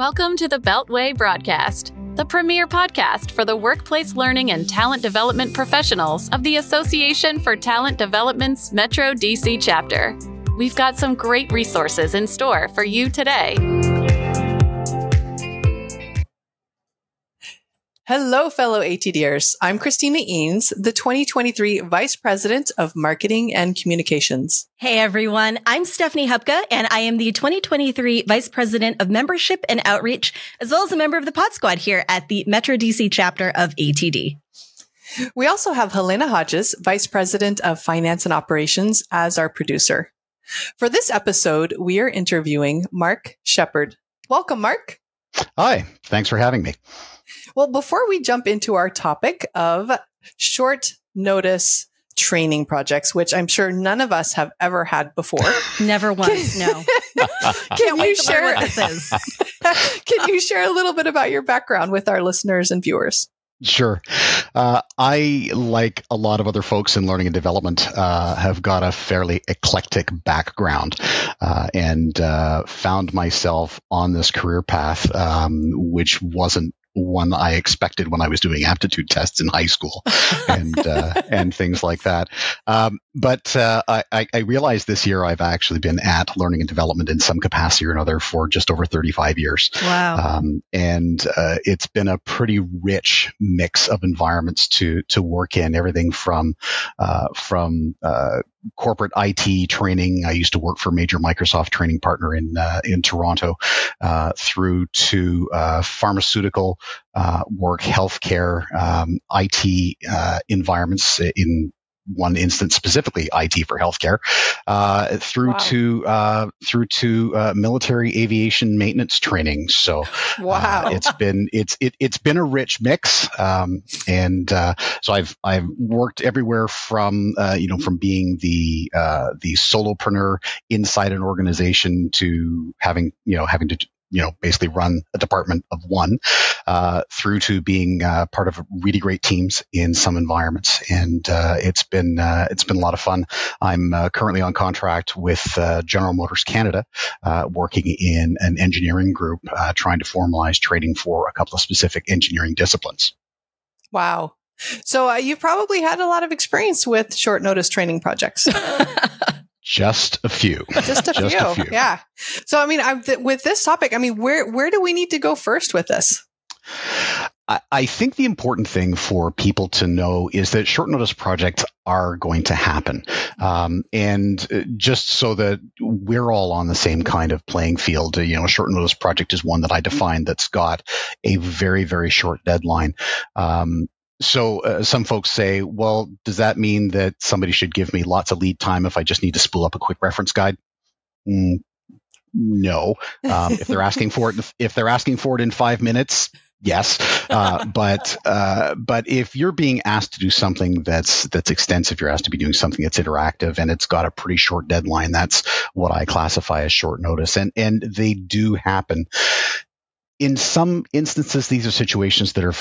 Welcome to the Beltway Broadcast, the premier podcast for the workplace learning and talent development professionals of the Association for Talent Development's Metro DC chapter. We've got some great resources in store for you today. Hello, fellow ATDers. I'm Christina Eanes, the 2023 Vice President of Marketing and Communications. Hey, everyone. I'm Stephanie Hubka, and I am the 2023 Vice President of Membership and Outreach, as well as a member of the Pod Squad here at the Metro DC chapter of ATD. We also have Halyna Hodges, Vice President of Finance and Operations, as our producer. For this episode, we are interviewing Mark Sheppard. Welcome, Mark. Hi, thanks for having me. Well, before we jump into our topic of short notice training projects, which I'm sure none of us have ever had before. Never once, no. can you share what this is? can you share a little bit about your background with our listeners and viewers? Sure. Uh, I, like a lot of other folks in learning and development, uh, have got a fairly eclectic background uh, and uh, found myself on this career path, um, which wasn't one I expected when I was doing aptitude tests in high school and uh, and things like that. Um, but uh, I, I, realized this year I've actually been at learning and development in some capacity or another for just over 35 years. Wow. Um, and uh, it's been a pretty rich mix of environments to to work in. Everything from uh, from uh, corporate IT training. I used to work for a major Microsoft training partner in uh, in Toronto, uh, through to uh, pharmaceutical uh, work, healthcare, um, IT uh, environments in one instance specifically IT for healthcare, uh, through wow. to uh, through to uh, military aviation maintenance training. So uh, wow, it's been it's it, has been a rich mix, um, and uh, so I've I've worked everywhere from uh, you know from being the the solopreneur inside an organization to having you know having to you know basically run a department of one uh, through to being uh, part of really great teams in some environments. And uh, it's been uh, it's been a lot of fun. I'm uh, currently on contract with uh, general motors canada working in an engineering group trying to formalize training for a couple of specific engineering disciplines. Wow. So you've probably had a lot of experience with short notice training projects Just a few. Just a, Just few. a few. Yeah. So, I mean, th- with this topic, I mean, where where do we need to go first with this? I think the important thing for people to know is that short notice projects are going to happen. Um, and uh, just so that we're all on the same kind of playing field, you know, a short notice project is one that I define that's got a very, very short deadline. Um, so uh, some folks say, well, does that mean that somebody should give me lots of lead time if I just need to spool up a quick reference guide? Mm, no. Um, if they're asking for it, if they're asking for it in five minutes, yes. Uh, but uh, but if you're being asked to do something that's that's extensive, you're asked to be doing something that's interactive and it's got a pretty short deadline. That's what I classify as short notice, and and they do happen. In some instances, these are situations that are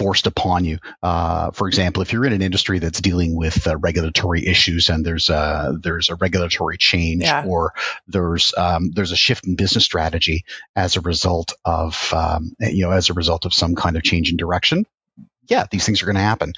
forced upon you. Uh, for example, if you're in an industry that's dealing with uh, regulatory issues and there's a there's a regulatory change yeah. or there's um, there's a shift in business strategy as a result of um, you know as a result of some kind of change in direction, yeah, these things are going to happen.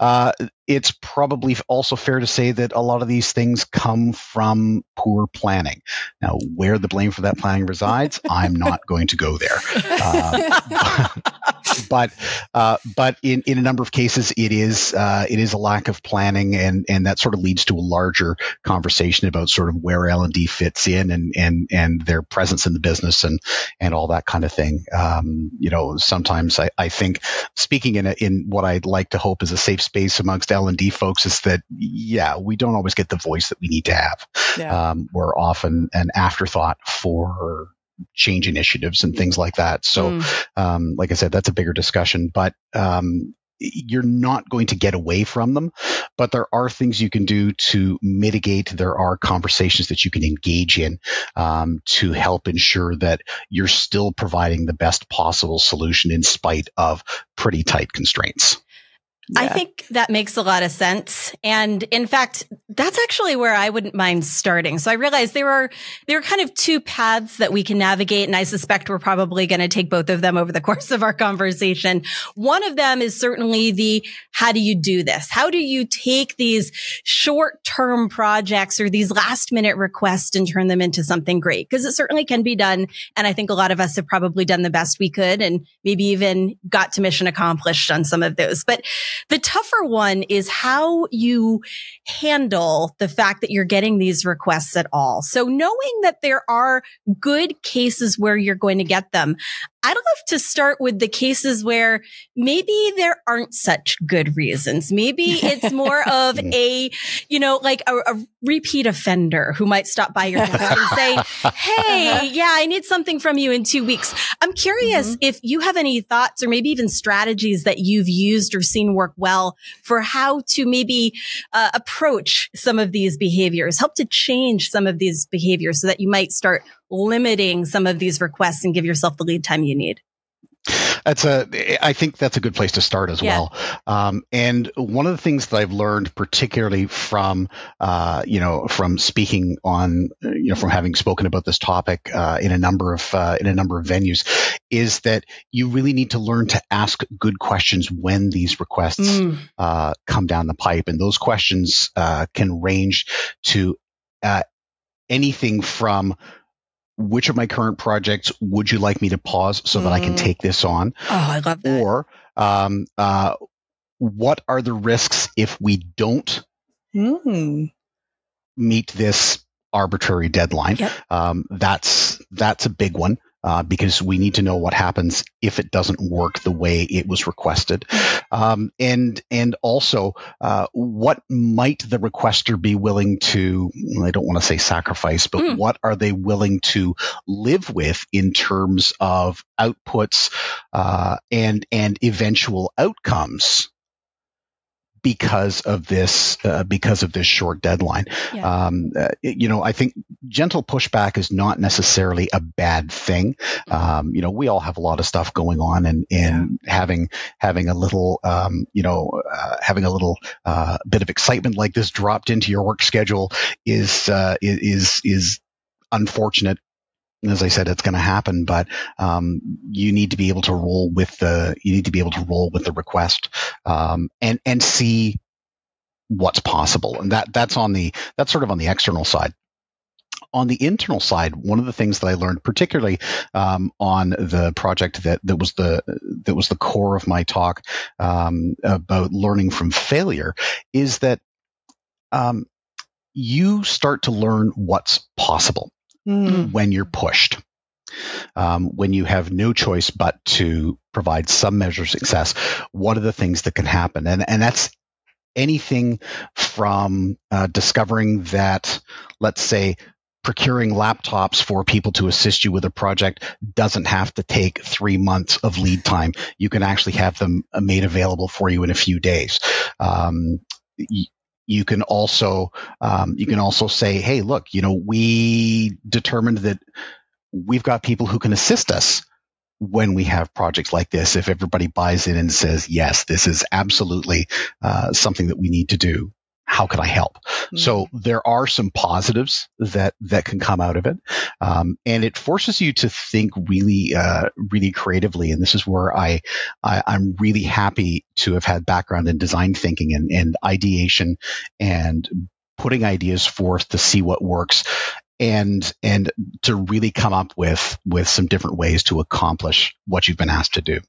Uh, it's probably also fair to say that a lot of these things come from poor planning. Now, where the blame for that planning resides, I'm not going to go there. Uh, but uh, but in, in a number of cases, it is uh, it is a lack of planning, and and that sort of leads to a larger conversation about sort of where L and D fits in, and and and their presence in the business, and and all that kind of thing. Um, you know, sometimes I, I think speaking in a, in what I'd like to hope is a safe space amongst L and D folks is that yeah, we don't always get the voice that we need to have. Yeah. Um, we're often an afterthought for change initiatives and things like that. So, mm. um, like I said, that's a bigger discussion, but, um, you're not going to get away from them, but there are things you can do to mitigate. There are conversations that you can engage in um, to help ensure that you're still providing the best possible solution in spite of pretty tight constraints. Yeah. I think that makes a lot of sense. And in fact, that's actually where I wouldn't mind starting. So I realized there are, there are kind of two paths that we can navigate. And I suspect we're probably going to take both of them over the course of our conversation. One of them is certainly the, how do you do this? How do you take these short term projects or these last minute requests and turn them into something great? Because it certainly can be done. And I think a lot of us have probably done the best we could and maybe even got to mission accomplished on some of those. But the tougher one is how you handle the fact that you're getting these requests at all. So knowing that there are good cases where you're going to get them, I'd love to start with the cases where maybe there aren't such good reasons. Maybe it's more of a, you know, like a, a repeat offender who might stop by your desk and say, Hey, yeah, I need something from you in two weeks. I'm curious mm-hmm. if you have any thoughts or maybe even strategies that you've used or seen work well for how to maybe uh, approach some of these behaviors, help to change some of these behaviors so that you might start limiting some of these requests and give yourself the lead time you need? That's a. I think that's a good place to start as yeah. well. Um, and one of the things that I've learned, particularly from, uh, you know, from speaking on, you know, from having spoken about this topic uh, in a number of uh, in a number of venues, is that you really need to learn to ask good questions when these requests mm. Uh, come down the pipe, and those questions uh, can range to uh, anything from which of my current projects would you like me to pause so that I can mm. take this on? Oh, I love that. Or um, uh, what are the risks if we don't mm. meet this arbitrary deadline? Yep. Um, that's that's a big one uh, because we need to know what happens if it doesn't work the way it was requested, um, and and also uh, what might the requester be willing to? I don't want to say sacrifice, but mm. what are they willing to live with in terms of outputs uh, and and eventual outcomes because of this uh, because of this short deadline. Yeah. Um, uh, you know, I think gentle pushback is not necessarily a bad thing. Um, you know, we all have a lot of stuff going on, and and yeah. having having a little um, you know uh, having a little uh, bit of excitement like this dropped into your work schedule is uh, is is unfortunate as I said, it's going to happen, but um, you need to be able to roll with the you need to be able to roll with the request um, and and see what's possible, and that that's on the that's sort of on the external side. On the internal side, one of the things that I learned, particularly um, on the project that that was the that was the core of my talk um, about learning from failure, is that um, you start to learn what's possible mm. when you're pushed. Um, when you have no choice but to provide some measure of success, what are the things that can happen? And, and that's anything from uh, discovering that, let's say, procuring laptops for people to assist you with a project doesn't have to take three months of lead time. You can actually have them made available for you in a few days. Um, you can also um, you can also say, hey, look, you know, we determined that we've got people who can assist us when we have projects like this. If everybody buys in and says, yes, this is absolutely uh, something that we need to do, how can I help? Mm-hmm. So there are some positives that that can come out of it, um, and it forces you to think really, uh, really creatively. And this is where I, I am really happy to have had background in design thinking and, and ideation and putting ideas forth to see what works and and to really come up with with some different ways to accomplish what you've been asked to do.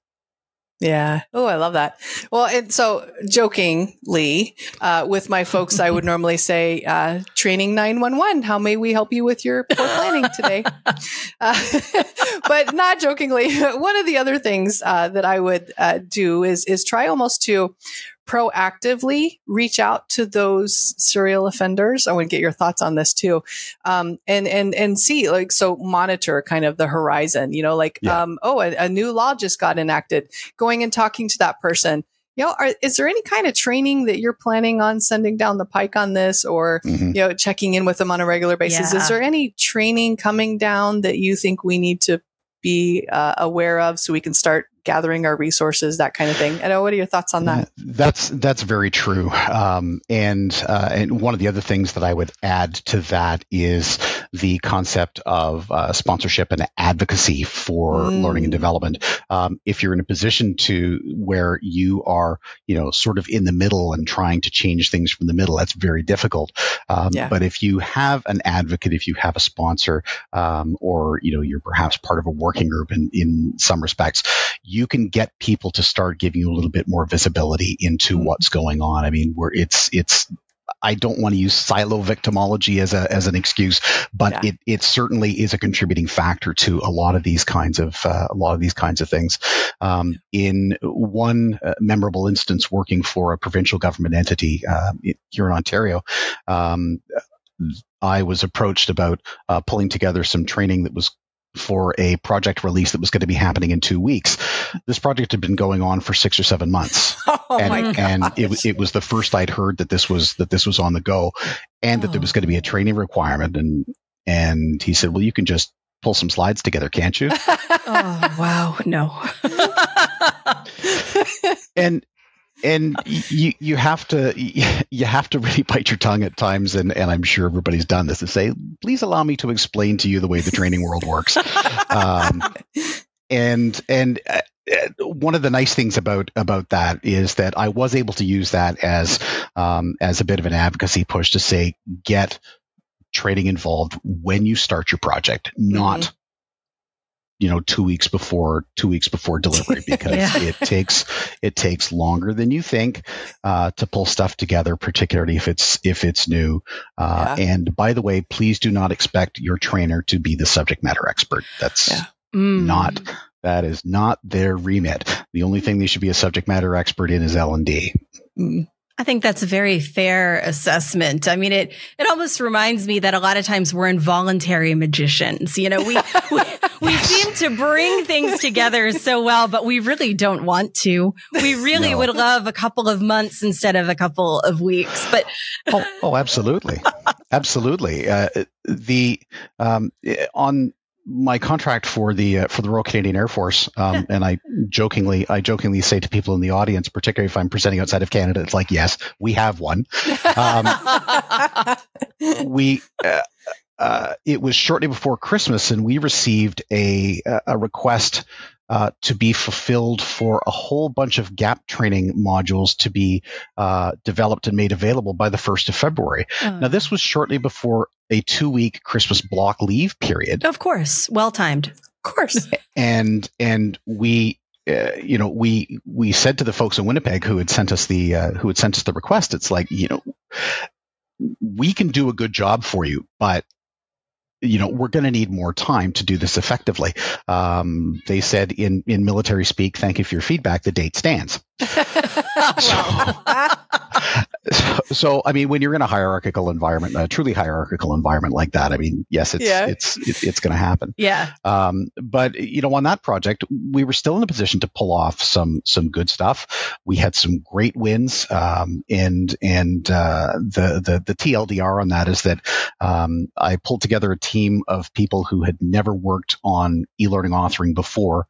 Yeah. Oh, I love that. Well, and so jokingly, uh, with my folks, I would normally say, uh, training 911. How may we help you with your poor planning today? Uh, but not jokingly, one of the other things, uh, that I would, uh, do is, is try almost to proactively reach out to those serial offenders. I want to get your thoughts on this too. Um, and, and, and see like, so monitor kind of the horizon, you know, like, yeah. um, oh, a, a, new law just got enacted, going and talking to that person. You know, are, is there any kind of training that you're planning on sending down the pike on this or, mm-hmm. you know, checking in with them on a regular basis? Yeah. Is there any training coming down that you think we need to be uh, aware of so we can start gathering our resources, that kind of thing. And what are your thoughts on that? That's that's very true. Um, and uh, and one of the other things that I would add to that is the concept of uh, sponsorship and advocacy for mm. learning and development. Um, if you're in a position to where you are, you know, sort of in the middle and trying to change things from the middle, that's very difficult. Um, yeah. But if you have an advocate, if you have a sponsor, um, or you know, you're perhaps part of a working group in in some respects, you can get people to start giving you a little bit more visibility into mm. what's going on. I mean, where it's it's I don't want to use silo victimology as a as an excuse, but yeah. it it certainly is a contributing factor to a lot of these kinds of uh, a lot of these kinds of things. Um, in one uh, memorable instance, working for a provincial government entity uh, here in Ontario. Um, I was approached about uh, pulling together some training that was for a project release that was going to be happening in two weeks. This project had been going on for six or seven months, oh and, and it, it was the first I'd heard that this was that this was on the go, and that there was oh. going to be a training requirement. And and he said, "Well, you can just pull some slides together, can't you?" oh wow, no. and and you you have to you have to really bite your tongue at times and and I'm sure everybody's done this to say please allow me to explain to you the way the training world works. Um, and and uh, one of the nice things about about that is that I was able to use that as um, as a bit of an advocacy push to say get training involved when you start your project, not mm-hmm you know two weeks before two weeks before delivery because yeah. it takes it takes longer than you think uh, to pull stuff together particularly if it's if it's new uh, yeah. and by the way please do not expect your trainer to be the subject matter expert that's yeah. mm. not that is not their remit the only thing they should be a subject matter expert in is l&d mm. I think that's a very fair assessment. I mean, it it almost reminds me that a lot of times we're involuntary magicians. You know, we we, we seem to bring things together so well, but we really don't want to. We really no. would love a couple of months instead of a couple of weeks. But oh, oh absolutely, absolutely. Uh, the um, on my contract for the uh, for the Royal Canadian Air Force, um, and I jokingly I jokingly say to people in the audience, particularly if I'm presenting outside of Canada, it's like, yes, we have one. Um, we. Uh, uh, it was shortly before Christmas, and we received a a request uh, to be fulfilled for a whole bunch of gap training modules to be uh, developed and made available by the 1st of February. Oh. Now, this was shortly before a two week Christmas block leave period. Of course, well timed. Of course. And and we uh, you know, we we said to the folks in Winnipeg who had sent us the uh, who had sent us the request, it's like you know, we can do a good job for you, but you know, we're going to need more time to do this effectively. Um, they said in, in military speak, thank you for your feedback. The date stands. So, so, I mean, when you're in a hierarchical environment, a truly hierarchical environment like that, I mean, yes, it's yeah. it's it's, it's going to happen. Yeah. Um, but you know, on that project, we were still in a position to pull off some some good stuff. We had some great wins, um, and and uh, the the the TLDR on that is that um, I pulled together a team of people who had never worked on e-learning authoring before.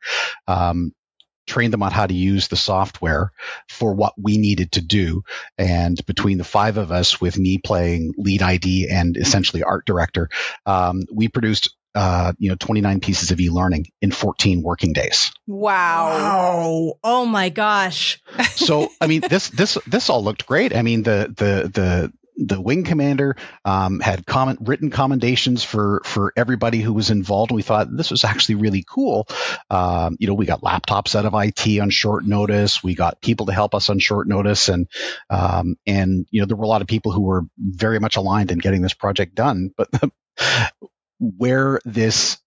Trained them on how to use the software for what we needed to do. And between the five of us, with me playing lead ID and essentially art director, um, we produced uh, you know 29 pieces of e-learning in 14 working days. Wow. wow. Oh my gosh. so I mean this this this all looked great. I mean the the the the wing commander um, had comment, written commendations for for everybody who was involved. And we thought this was actually really cool. Um, you know, we got laptops out of IT on short notice. We got people to help us on short notice, and um, and you know there were a lot of people who were very much aligned in getting this project done. But where this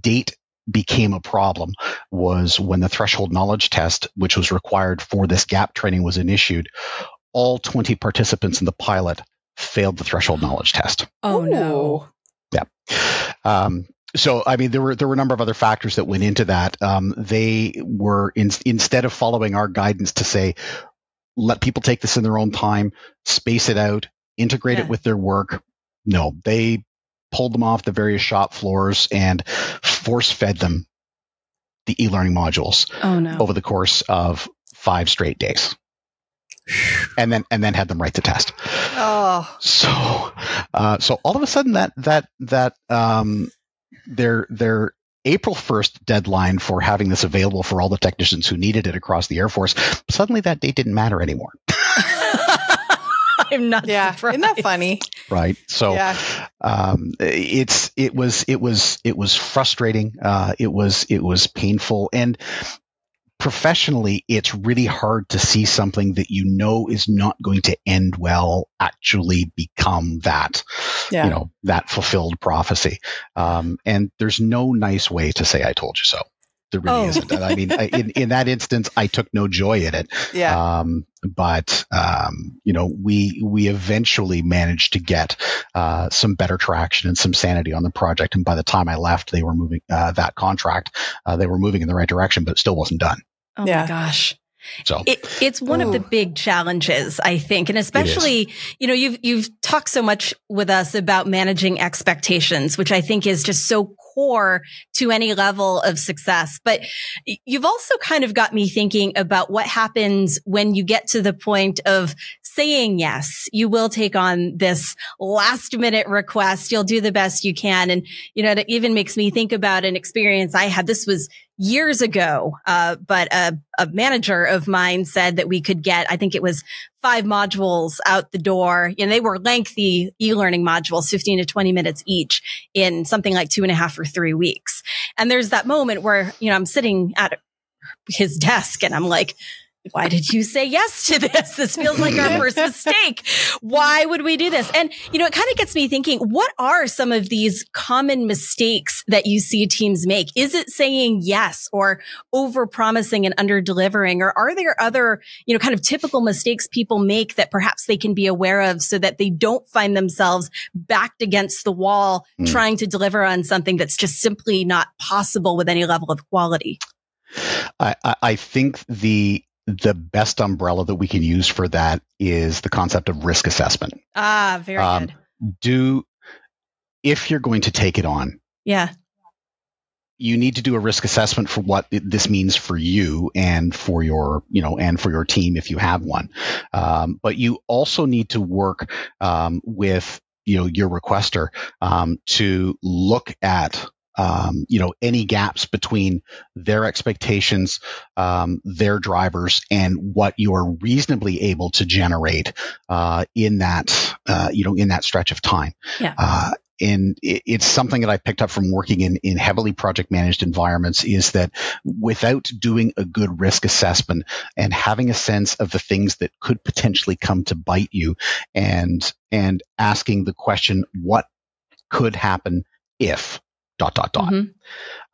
date became a problem was when the threshold knowledge test, which was required for this gap training, was issued. All 20 participants in the pilot failed the threshold knowledge test. Oh no. Yeah. Um, so I mean, there were there were a number of other factors that went into that. Um, they were in, instead of following our guidance to say, let people take this in their own time, space it out, integrate yeah. it with their work. No, they pulled them off the various shop floors and force fed them the e-learning modules Oh no. over the course of five straight days. And then and then had them write the test. Oh, So uh, so all of a sudden that that that um, their their April 1st deadline for having this available for all the technicians who needed it across the Air Force, suddenly that date didn't matter anymore. I'm not yeah. surprised. Isn't that funny? Right. So yeah. um, it's it was it was it was frustrating. Uh, it was it was painful, and professionally, it's really hard to see something that you know is not going to end well actually become that. Yeah. You know that fulfilled prophecy. Um, and there's no nice way to say "I told you so." There really Oh. isn't. I mean, in in that instance, I took no joy in it. yeah. Um, but um, you know, we we eventually managed to get uh, some better traction and some sanity on the project. And by the time I left, they were moving uh, that contract. Uh, they were moving in the right direction, but it still wasn't done. Oh Yeah. my gosh. So It, it's one of the big challenges, I think, and especially, you know, you've you've talked so much with us about managing expectations, which I think is just so core to any level of success. But you've also kind of got me thinking about what happens when you get to the point of saying yes. You will take on this last minute request. You'll do the best you can, and you know, it even makes me think about an experience I had. This was years ago, uh, but a, a manager of mine said that we could get, I think it was five modules out the door. And they were lengthy e-learning modules, 15 to 20 minutes each in something like two and a half or three weeks. And there's that moment where, you know, I'm sitting at his desk and I'm like, why did you say yes to this? This feels like our first mistake. Why would we do this? And, you know, it kind of gets me thinking, what are some of these common mistakes that you see teams make? Is it saying yes or over promising and under delivering? Or are there other, you know, kind of typical mistakes people make that perhaps they can be aware of so that they don't find themselves backed against the wall Mm. trying to deliver on something that's just simply not possible with any level of quality? I, I, I think the the best umbrella that we can use for that is the concept of risk assessment. Ah, very Um, good. Do if you're going to take it on, Yeah. you need to do a risk assessment for what this means for you and for your, you know, and for your team if you have one. Um, but you also need to work um, with, you know, your requester um, to look at. Um, you know any gaps between their expectations, um, their drivers, and what you are reasonably able to generate uh, in that uh, you know in that stretch of time. Yeah. Uh, and it's something that I picked up from working in, in heavily project managed environments is that without doing a good risk assessment and having a sense of the things that could potentially come to bite you and, and asking the question, what could happen if dot, dot, dot. Mhm.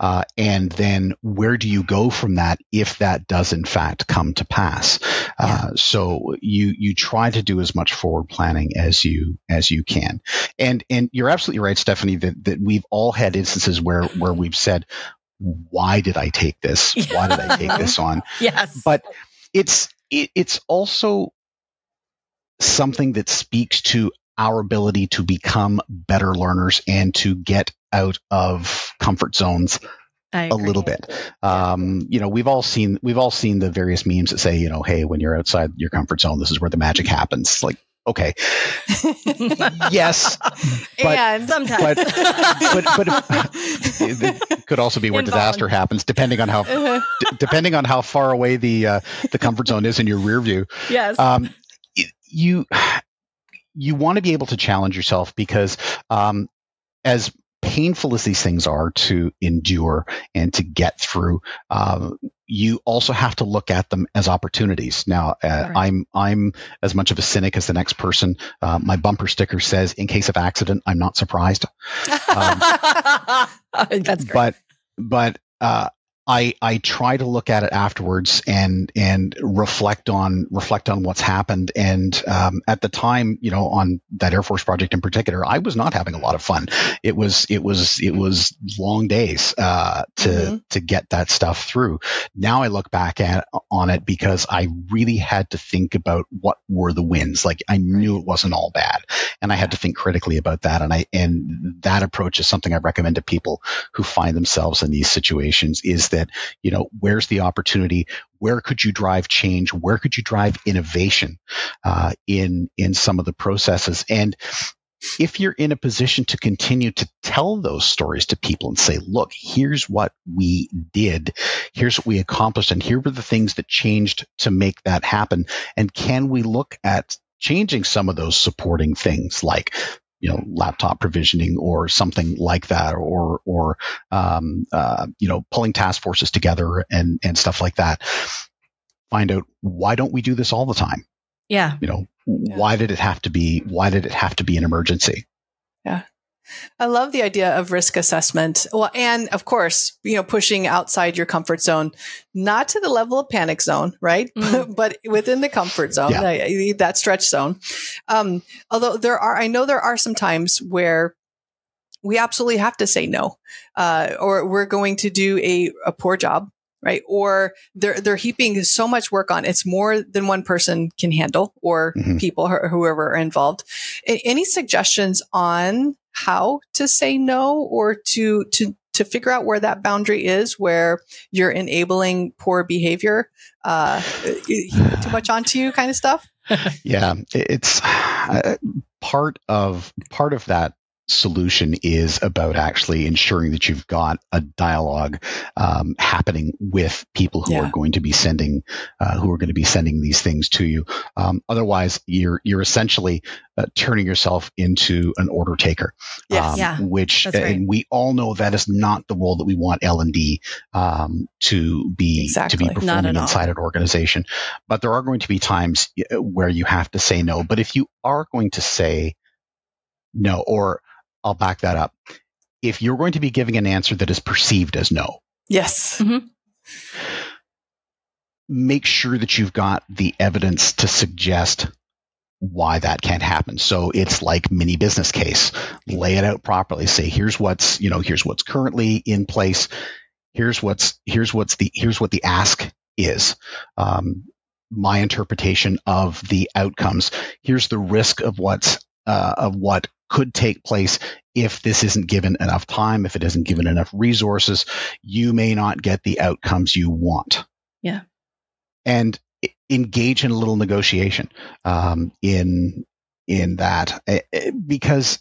Uh, and then where do you go from that if that does in fact come to pass? Uh, so you you try to do as much forward planning as you as you can. And and you're absolutely right, Stephanie, that that we've all had instances where where we've said, why did I take this? Why did I take this on? Yes. But it's it, it's also something that speaks to our ability to become better learners and to get out of comfort zones a little bit. Um, you know, we've all seen we've all seen the various memes that say, you know, hey, when you're outside your comfort zone, this is where the magic happens. Like, okay, yes, but- and Sometimes. but but but it could also be where disaster happens, depending on how Uh-huh. d- depending on how far away the uh, the comfort zone is in your rear view. yes. Um, you you want to be able to challenge yourself because um, as painful as these things are to endure and to get through, um, you also have to look at them as opportunities. Now, uh, Right. I'm I'm as much of a cynic as the next person. Uh, my bumper sticker says, "In case of accident, I'm not surprised." um, That's great. But but uh, I I try to look at it afterwards and and reflect on reflect on what's happened. And um, at the time, you know, on that Air Force project in particular, I was not having a lot of fun. It was it was it was long days uh, to Mhm. to get that stuff through. Now I look back at on it because I really had to think about what were the wins. Like I knew it wasn't all bad, and I had to think critically about that. And I and that approach is something I recommend to people who find themselves in these situations. Is that, you know, where's the opportunity? Where could you drive change? Where could you drive innovation uh, in in some of the processes? And if you're in a position to continue to tell those stories to people and say, look, here's what we did, here's what we accomplished, and here were the things that changed to make that happen. And can we look at changing some of those supporting things like you know laptop provisioning or something like that or or um, uh, you know pulling task forces together and and stuff like that find out why don't we do this all the time? Yeah. You know yeah. why did it have to be why did it have to be an emergency? Yeah I love the idea of risk assessment. Well, and of course, you know, pushing outside your comfort zone, not to the level of panic zone, right? Mm. but within the comfort zone, yeah. that stretch zone. Um, although there are, I know there are some times where we absolutely have to say no, uh, or we're going to do a, a poor job right? Or they're they're heaping so much work on it's more than one person can handle, or mm-hmm. people or whoever are involved. A- any suggestions on how to say no, or to to to figure out where that boundary is, where you're enabling poor behavior, uh, too much onto you, kind of stuff? yeah, it's uh, part of part of that solution is about actually ensuring that you've got a dialogue um, happening with people who yeah. are going to be sending uh, who are going to be sending these things to you. Um, otherwise, you're you're essentially uh, turning yourself into an order taker. Yes. Um, yeah, which right. and we all know that is not the role that we want L and D um, to be exactly. to be performing inside an organization. But there are going to be times where you have to say no. But if you are going to say no or I'll back that up. If you're going to be giving an answer that is perceived as no, yes. Mm-hmm. Make sure that you've got the evidence to suggest why that can't happen. So it's like mini business case. Lay it out properly. Say, here's what's, you know, here's what's currently in place. Here's what's, here's what's the, here's what the ask is. Um, my interpretation of the outcomes. Here's the risk of what's, uh, of what could take place if this isn't given enough time, if it isn't given enough resources, you may not get the outcomes you want. Yeah. And engage in a little negotiation um, in in that because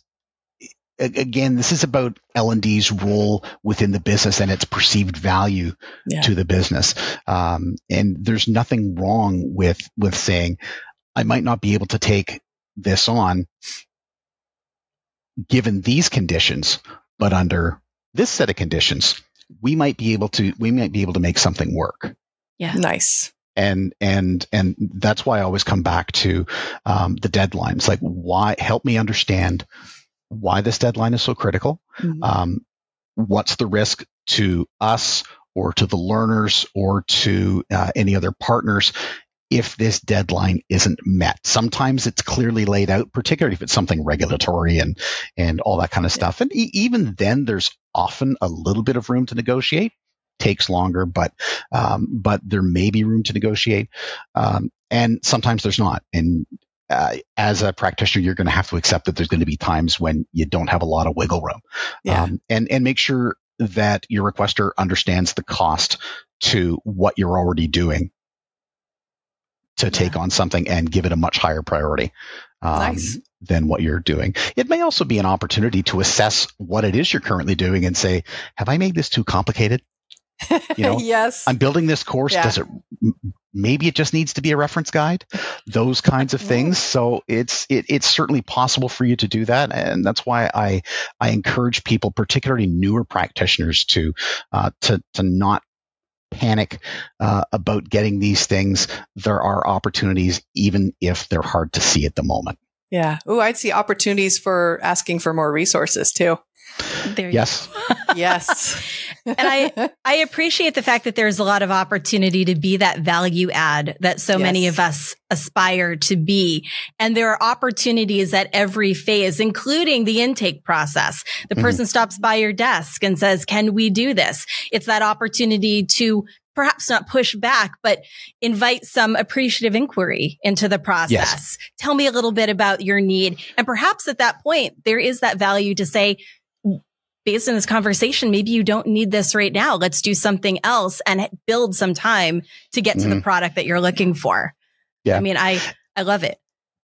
again this is about l&d's role within the business and its perceived value yeah. to the business um, and there's nothing wrong with with saying i might not be able to take this on given these conditions, but under this set of conditions, we might be able to we might be able to make something work. Yeah, nice. And and and that's why I always come back to um, the deadlines. Like, why help me understand why this deadline is so critical? Mm-hmm. Um, what's the risk to us or to the learners or to uh, any other partners if this deadline isn't met. Sometimes it's clearly laid out, particularly if it's something regulatory and and all that kind of stuff. And e- even then, there's often a little bit of room to negotiate. Takes longer, but um, but there may be room to negotiate, um, and sometimes there's not. And uh, as a practitioner, you're going to have to accept that there's going to be times when you don't have a lot of wiggle room, yeah. um, and and make sure that your requester understands the cost to what you're already doing to take on something and give it a much higher priority um, nice. than what you're doing. It may also be an opportunity to assess what it is you're currently doing and say, have I made this too complicated? You know, yes. I'm building this course. Yeah. Does it? Maybe it just needs to be a reference guide. Those kinds of things. So it's it, it's certainly possible for you to do that, and that's why I I encourage people, particularly newer practitioners, to uh, to to not panic uh, about getting these things. There are opportunities, even if they're hard to see at the moment. Yeah. Oh, I'd see opportunities for asking for more resources too. There yes. yes. and I I appreciate the fact that there's a lot of opportunity to be that value add that so yes. many of us aspire to be. And there are opportunities at every phase, including the intake process. The mm-hmm. person stops by your desk and says, "Can we do this?" It's that opportunity to perhaps not push back, but invite some appreciative inquiry into the process. Yes. Tell me a little bit about your need. And perhaps at that point, there is that value to say, based on this conversation, maybe you don't need this right now. Let's do something else and build some time to get to Mhm. the product that you're looking for. Yeah. I mean, I, I love it.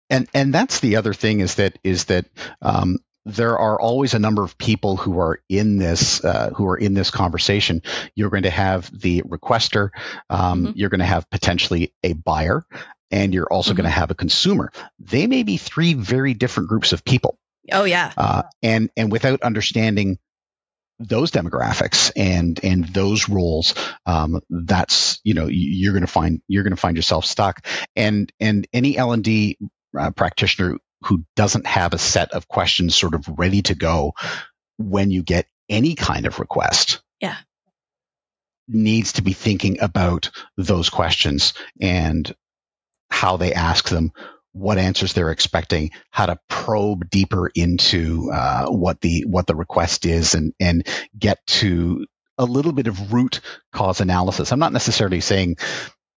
and and that's the other thing is that is that um, there are always a number of people who are in this uh, who are in this conversation. You're going to have the requester. Um, Mhm. You're going to have potentially a buyer, and you're also Mhm. going to have a consumer. They may be three very different groups of people, Oh yeah. uh, and and without understanding those demographics and and those roles um, that's you know you're going to find you're going to find yourself stuck and and any l&d uh, practitioner who doesn't have a set of questions sort of ready to go when you get any kind of request Yeah. needs to be thinking about those questions and how they ask them what answers they're expecting, how to probe deeper into uh, what the what the request is, and and get to a little bit of root cause analysis. I'm not necessarily saying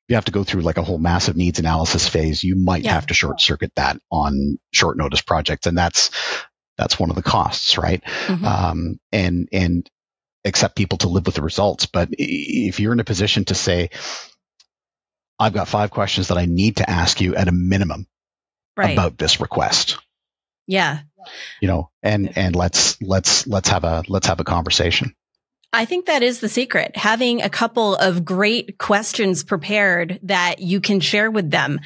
you have to go through like a whole massive needs analysis phase. You might Yeah. have to short circuit that on short notice projects, and that's that's one of the costs, right? Mhm. Um, and and accept people to live with the results. But if you're in a position to say, I've got five questions that I need to ask you at a minimum right. about this request yeah. you know and and let's let's let's have a let's have a conversation I think that is the secret. Having a couple of great questions prepared that you can share with them.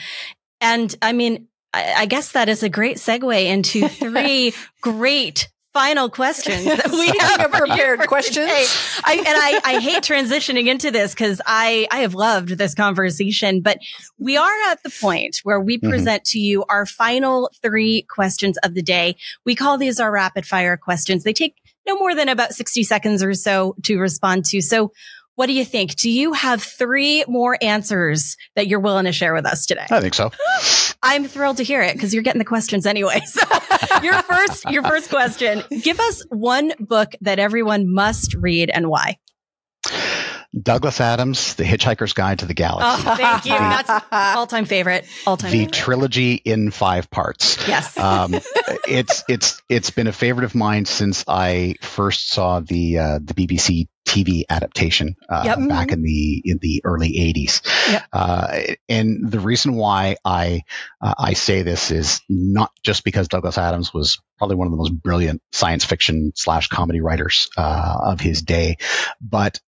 And I mean, I, I guess that is a great segue into three great final questions that we have prepared questions. I, and I, I hate transitioning into this because I, I have loved this conversation, but we are at the point where we Mhm. present to you our final three questions of the day. We call these our rapid fire questions. They take no more than about 60 seconds or so to respond to. So what do you think? Do you have three more answers that you're willing to share with us today? i think so I'm thrilled to hear it because you're getting the questions anyway. So your first, your first question, give us one book that everyone must read and why. Douglas adams the hitchhiker's guide to the galaxy Oh, thank you. That's all time favorite. All time the favorite. trilogy in five parts Yes. um, it's it's it's been a favorite of mine since I first saw the uh, the BBC TV adaptation uh, Yep. back in the in the early '80s. Yep. Uh, and the reason why I uh, I say this is not just because Douglas Adams was probably one of the most brilliant science fiction slash comedy writers uh, of his day, but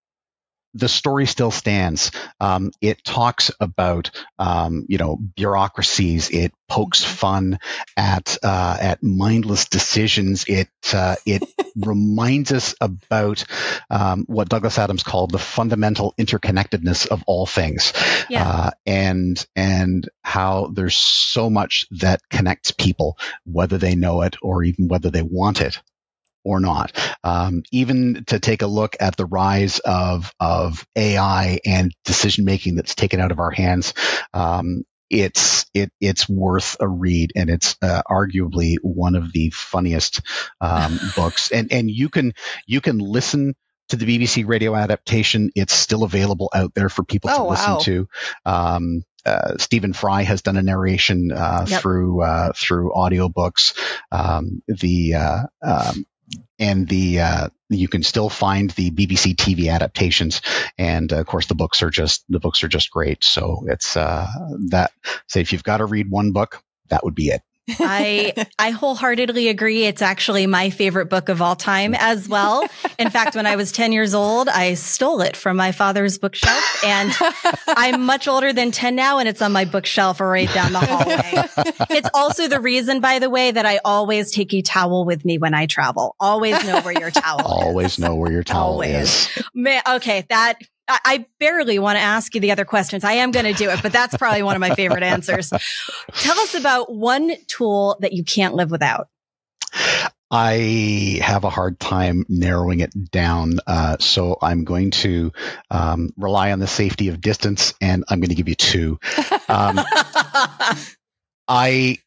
the story still stands. Um, it talks about, um, you know, bureaucracies. It pokes fun at uh, at mindless decisions. It uh, it reminds us about um, what Douglas Adams called the fundamental interconnectedness of all things, Yeah. uh, and and how there's so much that connects people, whether they know it or even whether they want it or not. Um, even to take a look at the rise of of AI and decision making that's taken out of our hands. Um, it's it it's worth a read, and it's uh, arguably one of the funniest um, books. And and you can you can listen to the BBC radio adaptation. It's still available out there for people to Oh, listen wow. to. Um, uh, Stephen Fry has done a narration uh, Yep. through uh, through audiobooks. Um, the uh, um, and the uh, you can still find the BBC TV adaptations, and uh, of course the books are just the books are just great. So it's uh, that. Say if you've got to read one book, that would be it. I I wholeheartedly agree. It's actually my favorite book of all time as well. In fact, when I was 10 years old, I stole it from my father's bookshelf and I'm much older than 10 now and it's on my bookshelf right down the hallway. It's also the reason, by the way, that I always take a towel with me when I travel. Always know where your towel is. Always know where your towel Always. is. Man, okay, that I, I barely want to ask you the other questions. I am going to do it, but that's probably one of my favorite answers. Tell us about one tool that you can't live without. I have a hard time narrowing it down, uh, so I'm going to um, rely on the safety of distance, and I'm going to give you two. Um, I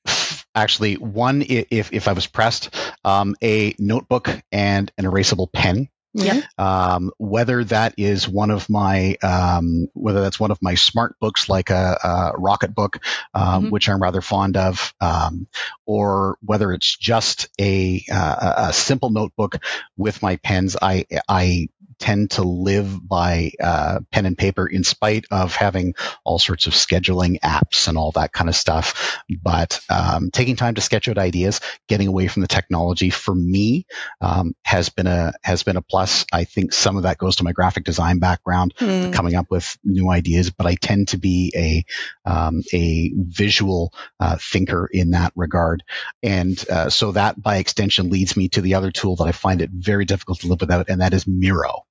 actually one if if I was pressed, um, a notebook and an erasable pen Yep. Um, whether that is one of my, um, whether that's one of my smart books like a, a Rocketbook, um, Mhm. which I'm rather fond of, um, or whether it's just a, uh, a simple notebook with my pens, I, I tend to live by uh, pen and paper in spite of having all sorts of scheduling apps and all that kind of stuff. But um, taking time to sketch out ideas, getting away from the technology for me um, has been a has been a plus. I think some of that goes to my graphic design background, Hmm. coming up with new ideas. But I tend to be a um, a visual uh, thinker in that regard, and uh, so that by extension leads me to the other tool that I find it very difficult to live without, and that is Miro,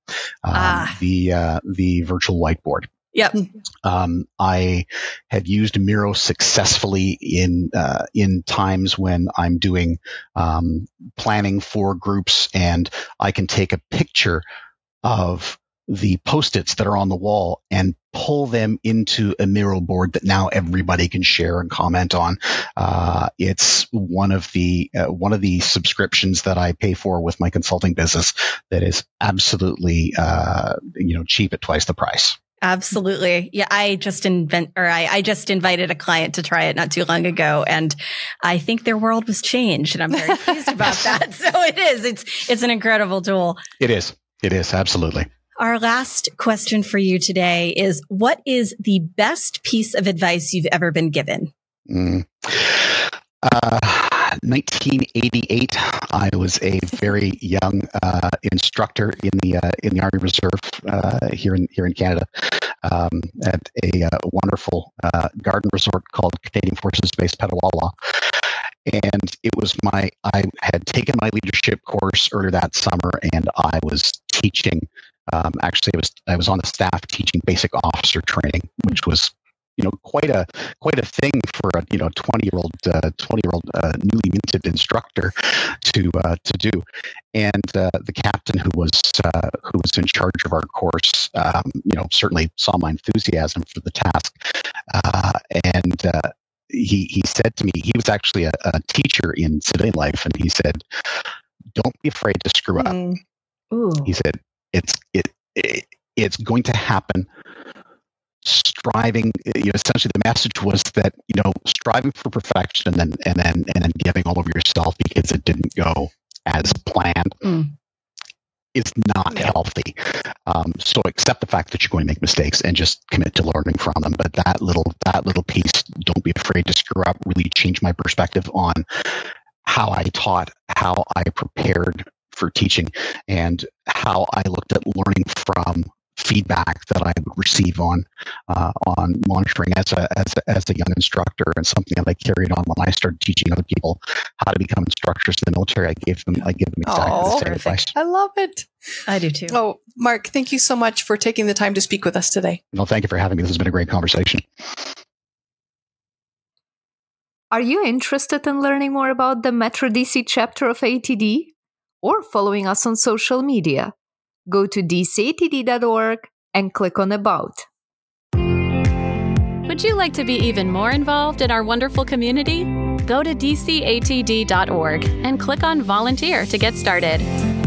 Ah. the uh, the virtual whiteboard. Yep. Um, I have used Miro successfully in uh, in times when I'm doing um, planning for groups, and I can take a picture of the post-its that are on the wall and pull them into a Miro board that now everybody can share and comment on. Uh, it's one of the uh, one of the subscriptions that I pay for with my consulting business that is absolutely uh, you know cheap at twice the price. Absolutely. Yeah. I just invent or I, I just invited a client to try it not too long ago and I think their world was changed and I'm very pleased about that. So it is. It's it's an incredible tool. It is. It is absolutely. Our last question for you today is what is the best piece of advice you've ever been given? Mm. Uh, 1988. I was a very young uh, instructor in the uh, in the Army Reserve uh, here in here in Canada um, at a uh, wonderful uh, garden resort called Canadian Forces Base Petawawa. And it was my I had taken my leadership course earlier that summer, and I was teaching. Um, actually, I was I was on the staff teaching basic officer training, which was you know quite a quite a thing for a you know 20 year old 20 year old uh, newly minted instructor to uh, to do and uh, the captain who was uh, who was in charge of our course um, you know certainly saw my enthusiasm for the task uh, and uh, he he said to me he was actually a, a teacher in civilian life and he said don't be afraid to screw up Hmm. Ooh. he said it's it, it it's going to happen striving you know essentially the message was that you know striving for perfection and then and then and then giving all of yourself because it didn't go as planned Mm. is not healthy. Um, so accept the fact that you're going to make mistakes and just commit to learning from them. But that little that little piece don't be afraid to screw up really changed my perspective on how i taught how i prepared for teaching and how i looked at learning from feedback that I would receive on uh, on monitoring as a, as a as a young instructor and something that I carried on when I started teaching other people how to become instructors in the military. I gave them I give them exactly Oh, the same terrific. advice. I love it. I do too. Oh, Mark, thank you so much for taking the time to speak with us today. No, thank you for having me. This has been a great conversation. Are you interested in learning more about the Metro DC chapter of ATD or following us on social media? Go to dcatd.org and click on About. Would you like to be even more involved in our wonderful community? Go to dcatd.org and click on Volunteer to get started.